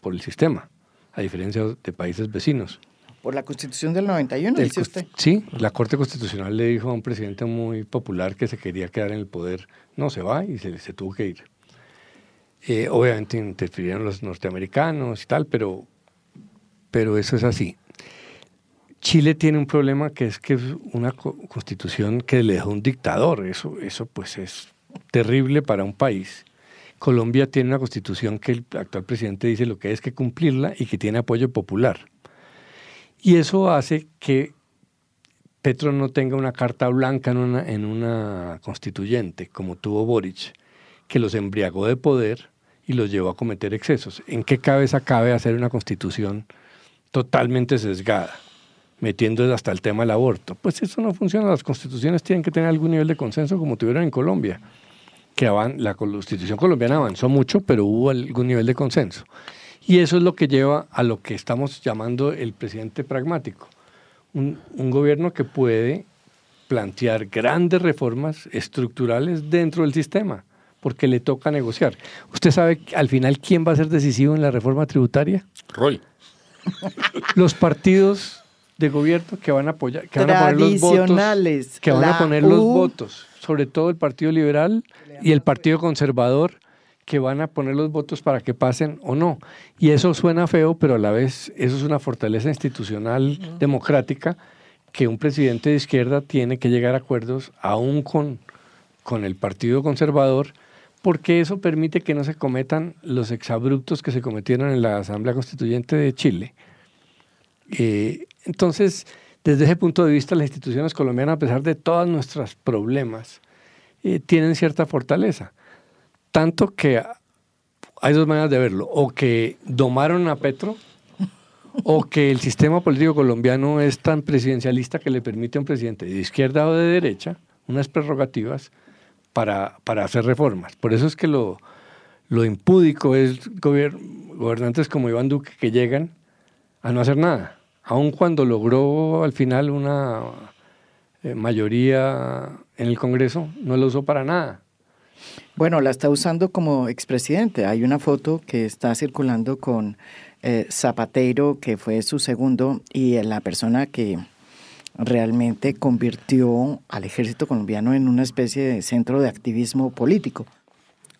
por el sistema, a diferencia de países vecinos. Por la constitución del 91, dice usted. Sí, la Corte Constitucional le dijo a un presidente muy popular que se quería quedar en el poder, no, se va y se, se tuvo que ir. Eh, obviamente interfirieron los norteamericanos y tal, pero, pero eso es así. Chile tiene un problema que es que es una constitución que le dejó un dictador. Eso, eso pues es terrible para un país. Colombia tiene una constitución que el actual presidente dice lo que es que cumplirla y que tiene apoyo popular. Y eso hace que Petro no tenga una carta blanca en una, en una constituyente, como tuvo Boric, que los embriagó de poder y los llevó a cometer excesos. ¿En qué cabeza cabe hacer una constitución totalmente sesgada, metiendo hasta el tema del aborto? Pues eso no funciona. Las constituciones tienen que tener algún nivel de consenso como tuvieron en Colombia, que la constitución colombiana avanzó mucho, pero hubo algún nivel de consenso. Y eso es lo que lleva a lo que estamos llamando el presidente pragmático. Un, gobierno que puede plantear grandes reformas estructurales dentro del sistema, porque le toca negociar. ¿Usted sabe al final quién va a ser decisivo en la reforma tributaria? Roy. Los partidos de gobierno que van a apoyar, que van a poner los votos, que van a poner los votos, sobre todo el Partido Liberal y el Partido Conservador que van a poner los votos para que pasen o no. Y eso suena feo, pero a la vez eso es una fortaleza institucional democrática que un presidente de izquierda tiene que llegar a acuerdos aún con, con el Partido Conservador, porque eso permite que no se cometan los exabruptos que se cometieron en la Asamblea Constituyente de Chile. Eh, entonces, desde ese punto de vista, las instituciones colombianas, a pesar de todos nuestros problemas, eh, tienen cierta fortaleza. Tanto que hay dos maneras de verlo. O que domaron a Petro, o que el sistema político colombiano es tan presidencialista que le permite a un presidente de izquierda o de derecha unas prerrogativas para, para hacer reformas. Por eso es que lo, lo impúdico es gobernantes como Iván Duque que llegan a no hacer nada, aun cuando logró al final una eh, mayoría en el Congreso, no lo usó para nada. Bueno, la está usando como expresidente. Hay una foto que está circulando con eh, Zapatero, que fue su segundo, y la persona que realmente convirtió al ejército colombiano en una especie de centro de activismo político.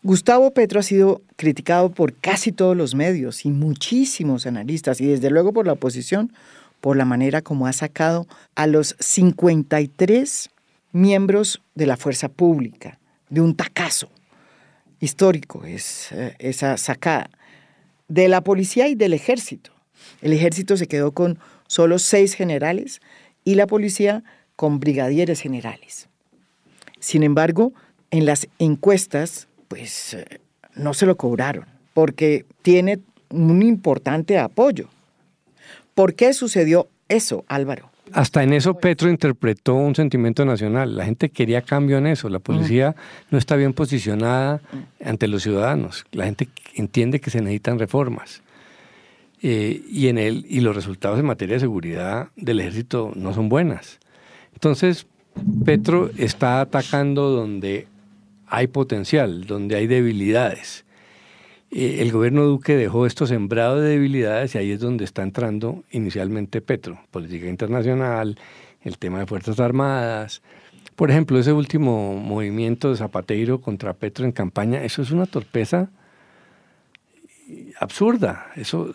Gustavo Petro ha sido criticado por casi todos los medios y muchísimos analistas, y desde luego por la oposición, por la manera como ha sacado a los 53 miembros de la fuerza pública de un tacazo histórico, es eh, esa sacada. de la policía y del ejército. El ejército se quedó con solo seis generales y la policía con brigadieres generales. Sin embargo, en las encuestas, pues eh, no se lo cobraron, porque tiene un importante apoyo. ¿Por qué sucedió eso, Álvaro? Hasta en eso Petro interpretó un sentimiento nacional. La gente quería cambio en eso. La policía no está bien posicionada ante los ciudadanos. La gente entiende que se necesitan reformas. Eh, y, en él, y los resultados en materia de seguridad del ejército no son buenas. Entonces, Petro está atacando donde hay potencial, donde hay debilidades. Eh, el gobierno Duque dejó esto sembrado de debilidades y ahí es donde está entrando inicialmente Petro, política internacional, el tema de Fuerzas Armadas. Por ejemplo, ese último movimiento de Zapateiro contra Petro en campaña, eso es una torpeza absurda. Eso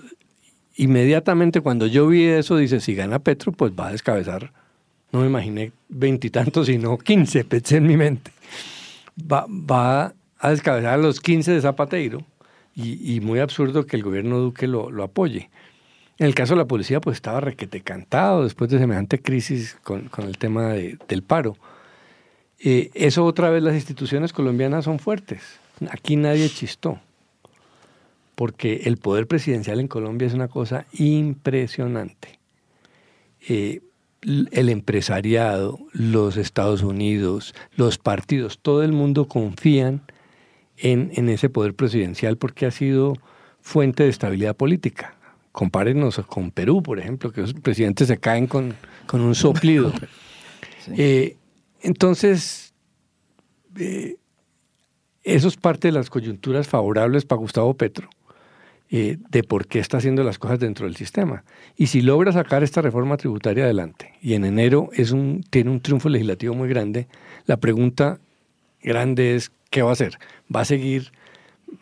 inmediatamente cuando yo vi eso, dice, si gana Petro, pues va a descabezar, no me imaginé veintitantos, sino quince, pensé en mi mente. Va, va, a descabezar a los quince de Zapateiro y, muy absurdo que el gobierno Duque lo, lo, apoye. En el caso de la policía, pues estaba requete cantado después de semejante crisis con, con el tema del paro. Eh, eso otra vez las instituciones colombianas son fuertes. Aquí nadie chistó porque el poder presidencial en Colombia es una cosa impresionante. Eh, el empresariado, los Estados Unidos, los partidos, todo el mundo confían en, en, ese poder presidencial porque ha sido fuente de estabilidad política. Compárenos con Perú, por ejemplo, que los presidentes se caen con, con un soplido. Eh, entonces, eh, eso es parte de las coyunturas favorables para Gustavo Petro. Eh, de por qué está haciendo las cosas dentro del sistema. Y si logra sacar esta reforma tributaria adelante, y en enero es un, tiene un triunfo legislativo muy grande, la pregunta grande es, ¿qué va a hacer? ¿Va a seguir,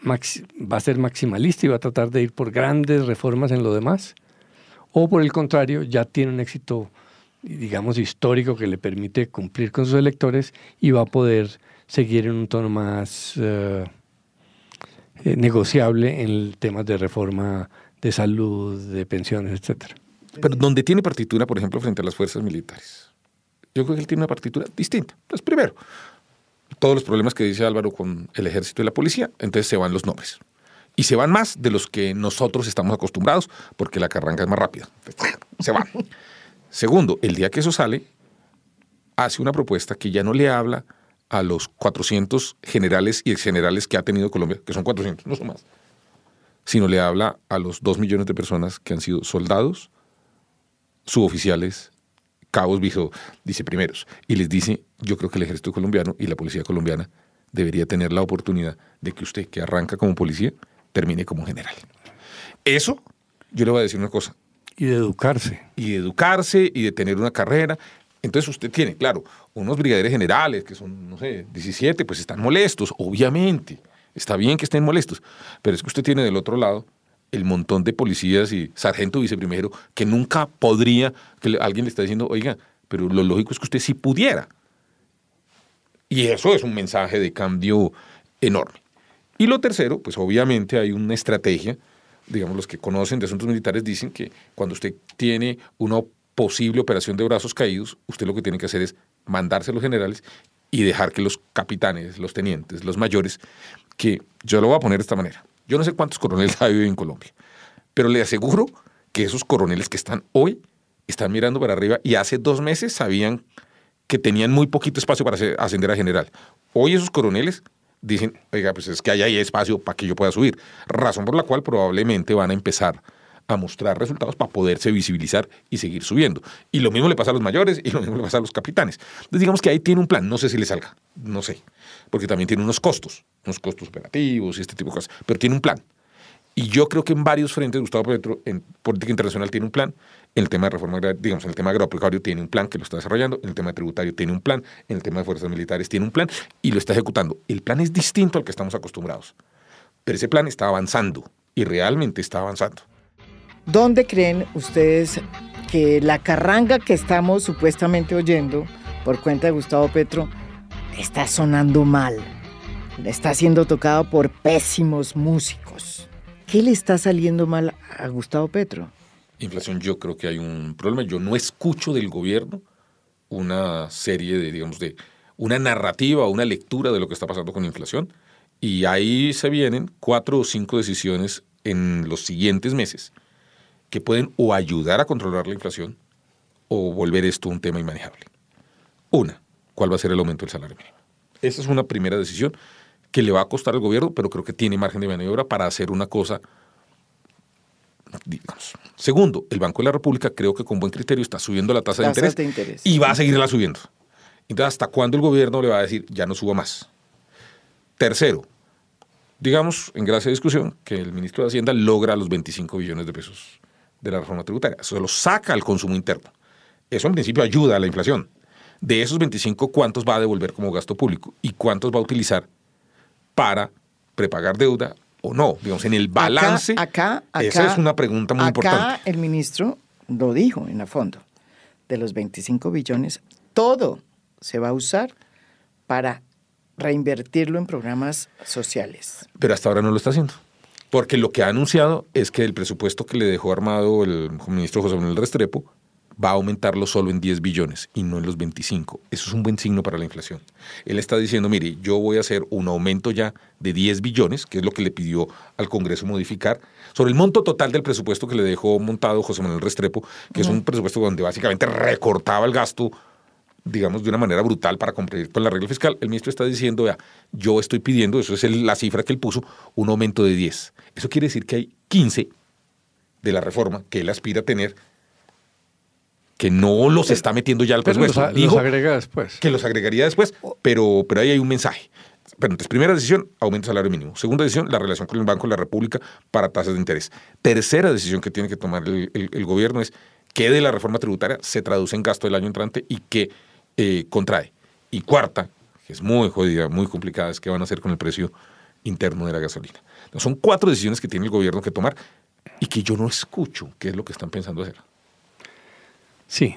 va a ser maximalista y va a tratar de ir por grandes reformas en lo demás? ¿O por el contrario, ya tiene un éxito, digamos, histórico que le permite cumplir con sus electores y va a poder seguir en un tono más... Eh, eh, negociable en temas de reforma de salud, de pensiones, etcétera. Pero donde tiene partitura, por ejemplo, frente a las fuerzas militares. Yo creo que él tiene una partitura distinta. Pues primero, todos los problemas que dice Álvaro con el ejército y la policía, entonces se van los nombres. Y se van más de los que nosotros estamos acostumbrados, porque la carranca es más rápida. Se van. Segundo, el día que eso sale, hace una propuesta que ya no le habla a los 400 generales y exgenerales que ha tenido Colombia, que son 400, no son más, sino le habla a los 2 millones de personas que han sido soldados, suboficiales, cabos, dice primeros, y les dice, yo creo que el ejército colombiano y la policía colombiana debería tener la oportunidad de que usted que arranca como policía termine como general. Eso, yo le voy a decir una cosa. Y de educarse. Y de educarse y de tener una carrera. Entonces usted tiene, claro, unos brigadieres generales que son, no sé, 17, pues están molestos, obviamente. Está bien que estén molestos, pero es que usted tiene del otro lado el montón de policías y sargento viceprimero que nunca podría, que alguien le está diciendo, oiga, pero lo lógico es que usted sí pudiera. Y eso es un mensaje de cambio enorme. Y lo tercero, pues obviamente hay una estrategia, digamos, los que conocen de asuntos militares dicen que cuando usted tiene una posible operación de brazos caídos, usted lo que tiene que hacer es mandarse a los generales y dejar que los capitanes, los tenientes, los mayores, que yo lo voy a poner de esta manera. Yo no sé cuántos coroneles hay hoy en Colombia, pero le aseguro que esos coroneles que están hoy están mirando para arriba y hace dos meses sabían que tenían muy poquito espacio para ascender a general. Hoy esos coroneles dicen, oiga, pues es que hay ahí espacio para que yo pueda subir. Razón por la cual probablemente van a empezar a mostrar resultados para poderse visibilizar y seguir subiendo. Y lo mismo le pasa a los mayores y lo mismo le pasa a los capitanes. Entonces digamos que ahí tiene un plan, no sé si le salga, no sé, porque también tiene unos costos, unos costos operativos y este tipo de cosas, pero tiene un plan. Y yo creo que en varios frentes Gustavo Petro en política internacional tiene un plan, en el tema de reforma, digamos, en el tema agropecuario tiene un plan que lo está desarrollando, en el tema tributario tiene un plan, en el tema de fuerzas militares tiene un plan y lo está ejecutando. El plan es distinto al que estamos acostumbrados, pero ese plan está avanzando y realmente está avanzando. ¿Dónde creen ustedes que la carranga que estamos supuestamente oyendo por cuenta de Gustavo Petro está sonando mal? Está siendo tocado por pésimos músicos. ¿Qué le está saliendo mal a Gustavo Petro? Inflación, yo creo que hay un problema. Yo no escucho del gobierno una serie de, digamos, de una narrativa una lectura de lo que está pasando con la inflación. Y ahí se vienen cuatro o cinco decisiones en los siguientes meses que pueden o ayudar a controlar la inflación o volver esto un tema inmanejable. Una, ¿cuál va a ser el aumento del salario mínimo? Esa es una primera decisión que le va a costar al gobierno, pero creo que tiene margen de maniobra para hacer una cosa, digamos. Segundo, el Banco de la República creo que con buen criterio está subiendo la tasa de interés, de interés, y va a seguirla subiendo. Entonces, ¿hasta cuándo el gobierno le va a decir ya no suba más? Tercero, digamos, en gracia de discusión, que el ministro de Hacienda logra los 25 billones de pesos de la reforma tributaria. Eso lo saca al consumo interno. Eso en principio ayuda a la inflación. De esos 25, ¿cuántos va a devolver como gasto público? ¿Y cuántos va a utilizar para prepagar deuda o no? Digamos, en el balance. Acá, acá, esa es una pregunta muy acá importante. el ministro lo dijo en la fondo. De los 25 billones, todo se va a usar para reinvertirlo en programas sociales. Pero hasta ahora no lo está haciendo. Porque lo que ha anunciado es que el presupuesto que le dejó armado el ministro José Manuel Restrepo va a aumentarlo solo en 10 billones y no en los 25. Eso es un buen signo para la inflación. Él está diciendo, mire, yo voy a hacer un aumento ya de 10 billones, que es lo que le pidió al Congreso modificar, sobre el monto total del presupuesto que le dejó montado José Manuel Restrepo, que es un presupuesto donde básicamente recortaba el gasto digamos, de una manera brutal para cumplir con la regla fiscal. El ministro está diciendo, vea, yo estoy pidiendo, eso es la cifra que él puso, un aumento de 10. Eso quiere decir que hay 15 de la reforma que él aspira a tener que no los está metiendo ya al presupuesto. Los, Dijo agrega después. Que los agregaría después, pero, pero ahí hay un mensaje. Pero entonces, primera decisión, aumento del salario mínimo. Segunda decisión, la relación con el Banco de la República para tasas de interés. Tercera decisión que tiene que tomar el, el gobierno es que de la reforma tributaria se traduce en gasto del año entrante y que eh, contrae. Y cuarta, que es muy jodida, muy complicada, es qué van a hacer con el precio interno de la gasolina. son cuatro decisiones que tiene el gobierno que tomar y que yo no escucho qué es lo que están pensando hacer. Sí,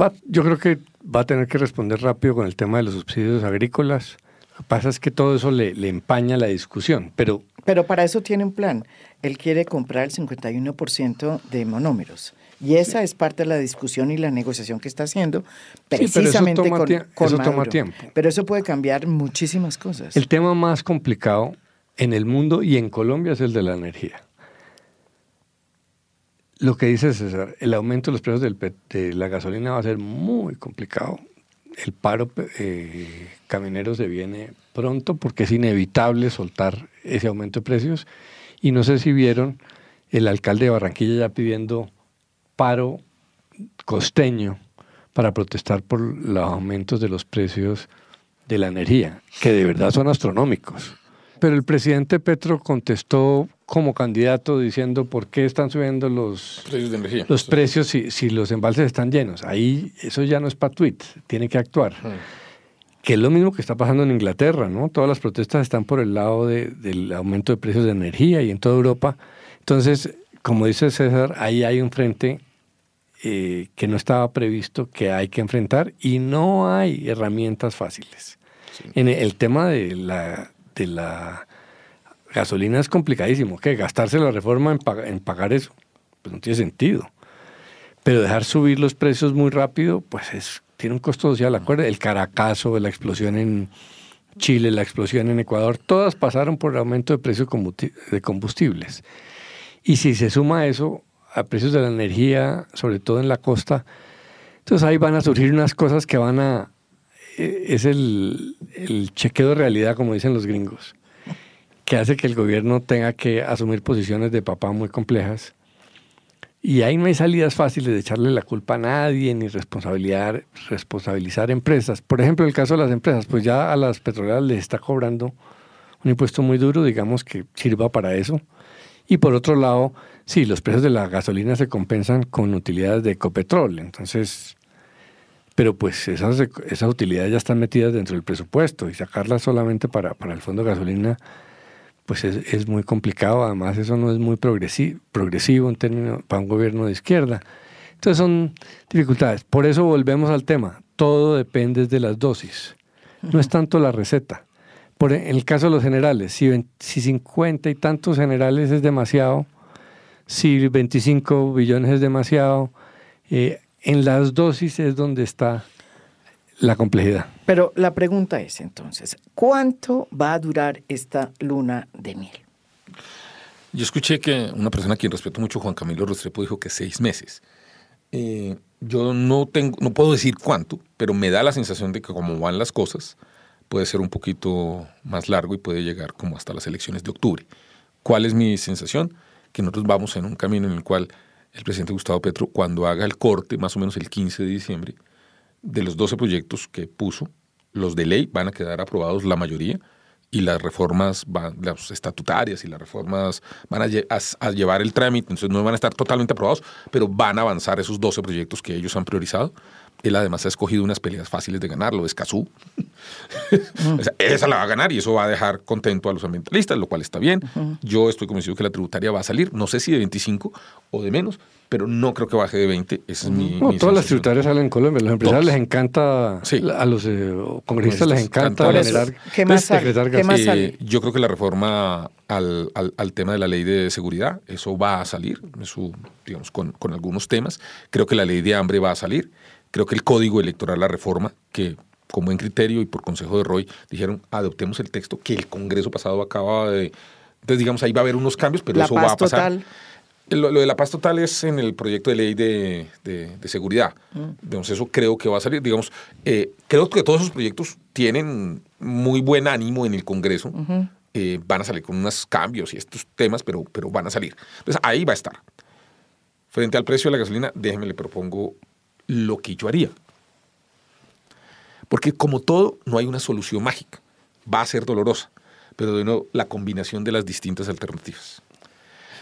va, yo creo que va a tener que responder rápido con el tema de los subsidios agrícolas. Lo que pasa es que todo eso le, le empaña la discusión, pero... Pero para eso tiene un plan. Él quiere comprar el 51% de monómeros. Y esa es parte de la discusión y la negociación que está haciendo precisamente sí, con, con eso Maduro. toma tiempo. Pero eso puede cambiar muchísimas cosas. El tema más complicado en el mundo y en Colombia es el de la energía. Lo que dice César, el aumento de los precios del, de la gasolina va a ser muy complicado. El paro eh, caminero se viene pronto porque es inevitable soltar ese aumento de precios. Y no sé si vieron el alcalde de Barranquilla ya pidiendo paro costeño para protestar por los aumentos de los precios de la energía, que de verdad son astronómicos. Pero el presidente Petro contestó como candidato diciendo por qué están subiendo los precios, de energía. los precios si, si, los embalses están llenos. Ahí eso ya no es para tweet, tiene que actuar. Que es lo mismo que está pasando en Inglaterra, ¿no? Todas las protestas están por el lado de, del aumento de precios de energía y en toda Europa. Entonces, como dice César, ahí hay un frente eh, que no estaba previsto que hay que enfrentar y no hay herramientas fáciles. Sí. En el tema de la, de la gasolina es complicadísimo, que gastarse la reforma en, pag en pagar eso, pues no tiene sentido. Pero dejar subir los precios muy rápido, pues es, tiene un costo social. Acuérdense, el Caracazo, la explosión en Chile, la explosión en Ecuador, todas pasaron por el aumento de precios de combustibles. Y si se suma a eso a precios de la energía, sobre todo en la costa, entonces ahí van a surgir unas cosas que van a... Es el, el chequeo de realidad, como dicen los gringos, que hace que el gobierno tenga que asumir posiciones de papá muy complejas. Y ahí no hay salidas fáciles de echarle la culpa a nadie ni responsabilizar, responsabilizar empresas. Por ejemplo, el caso de las empresas, pues ya a las petroleras les está cobrando un impuesto muy duro, digamos que sirva para eso. Y por otro lado, sí, los precios de la gasolina se compensan con utilidades de Ecopetrol. Entonces, pero pues esas, esas utilidades ya están metidas dentro del presupuesto y sacarlas solamente para, para el fondo de gasolina, pues es, es, muy complicado. Además, eso no es muy progresivo, progresivo en términos para un gobierno de izquierda. Entonces son dificultades. Por eso volvemos al tema. Todo depende de las dosis. No es tanto la receta, Por en el caso de los generales, si, si 50 y tantos generales es demasiado, si 25 billones es demasiado, eh, en las dosis es donde está la complejidad. Pero la pregunta es entonces, ¿cuánto va a durar esta luna de miel? Yo escuché que una persona a quien respeto mucho, Juan Camilo Restrepo, dijo que seis meses. Eh, yo no, tengo, no puedo decir cuánto, pero me da la sensación de que como van las cosas, puede ser un poquito más largo y puede llegar como hasta las elecciones de octubre. ¿Cuál es mi sensación? Que nosotros vamos en un camino en el cual el presidente Gustavo Petro, cuando haga el corte, más o menos el 15 de diciembre, de los 12 proyectos que puso, los de ley van a quedar aprobados la mayoría y las reformas, van, las estatutarias y las reformas van a, llevar el trámite, entonces no van a estar totalmente aprobados, pero van a avanzar esos 12 proyectos que ellos han priorizado. Él además ha escogido unas peleas fáciles de ganar, lo de Escazú. esa la va a ganar y eso va a dejar contento a los ambientalistas, lo cual está bien. Yo estoy convencido que la tributaria va a salir, no sé si de 25 o de menos, pero no creo que baje de 20. Esa es mi, no, todas las tributarias salen en Colombia. A los empresarios les encanta, a los eh, congresistas les encanta generar. ¿Qué más, ¿Qué yo creo que la reforma al, al, tema de la ley de seguridad, eso va a salir, eso, digamos, con, con algunos temas. Creo que la ley de hambre va a salir. Creo que el código electoral, la reforma, que con buen criterio y por consejo de Roy, dijeron adoptemos el texto que el Congreso pasado acaba de. Entonces, digamos, ahí va a haber unos cambios, pero eso va a pasar. Total. Lo, de la paz total es en el proyecto de ley de, de, seguridad. Mm. eso creo que va a salir. Digamos, eh, creo que todos esos proyectos tienen muy buen ánimo en el Congreso. Eh, van a salir con unos cambios y estos temas, pero, pero van a salir. Entonces, ahí va a estar. Frente al precio de la gasolina, déjeme le propongo lo que yo haría. Porque como todo, no hay una solución mágica. Va a ser dolorosa, pero de nuevo, la combinación de las distintas alternativas.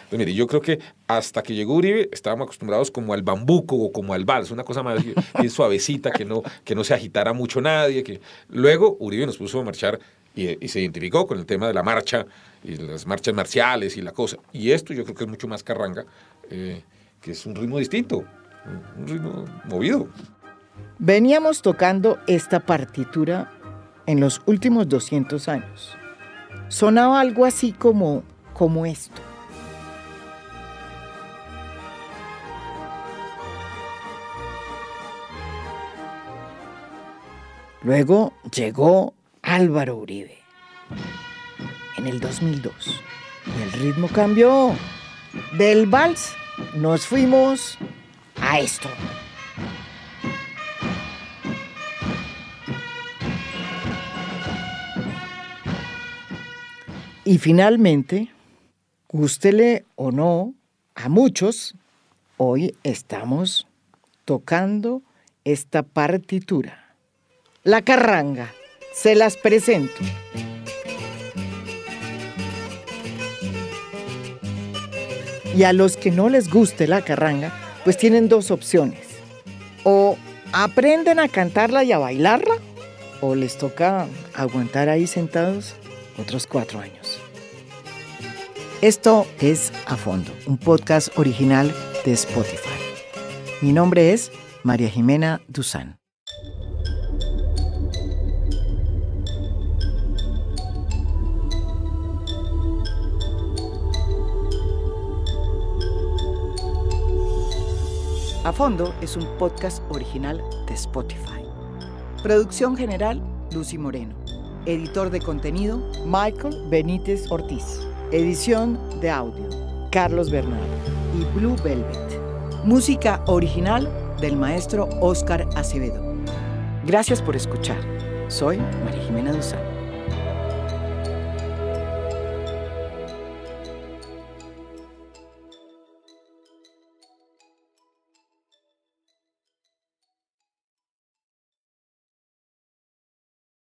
Pues mire, yo creo que hasta que llegó Uribe estábamos acostumbrados como al bambuco o como al vals, una cosa más suavecita, que no, que no se agitara mucho nadie. Que... Luego Uribe nos puso a marchar y, se identificó con el tema de la marcha y las marchas marciales y la cosa. Y esto yo creo que es mucho más carranga, eh, que es un ritmo distinto, un ritmo movido. Veníamos tocando esta partitura en los últimos 200 años. Sonaba algo así como, como esto. Luego llegó Álvaro Uribe en el 2002 y el ritmo cambió. Del vals nos fuimos a esto. Y finalmente, gústele o no, a muchos, hoy estamos tocando esta partitura. La carranga. Se las presento. Y a los que no les guste la carranga, pues tienen dos opciones. O aprenden a cantarla y a bailarla, o les toca aguantar ahí sentados otros cuatro años. Esto es A Fondo, un podcast original de Spotify. Mi nombre es María Jimena Duzán. A Fondo es un podcast original de Spotify. Producción general, Lucy Moreno. Editor de contenido, Michael Benítez Ortiz. Edición de audio, Carlos Bernardo y Blue Velvet. Música original del maestro Oscar Acevedo. Gracias por escuchar. Soy María Jimena Duzán.